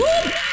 Woo!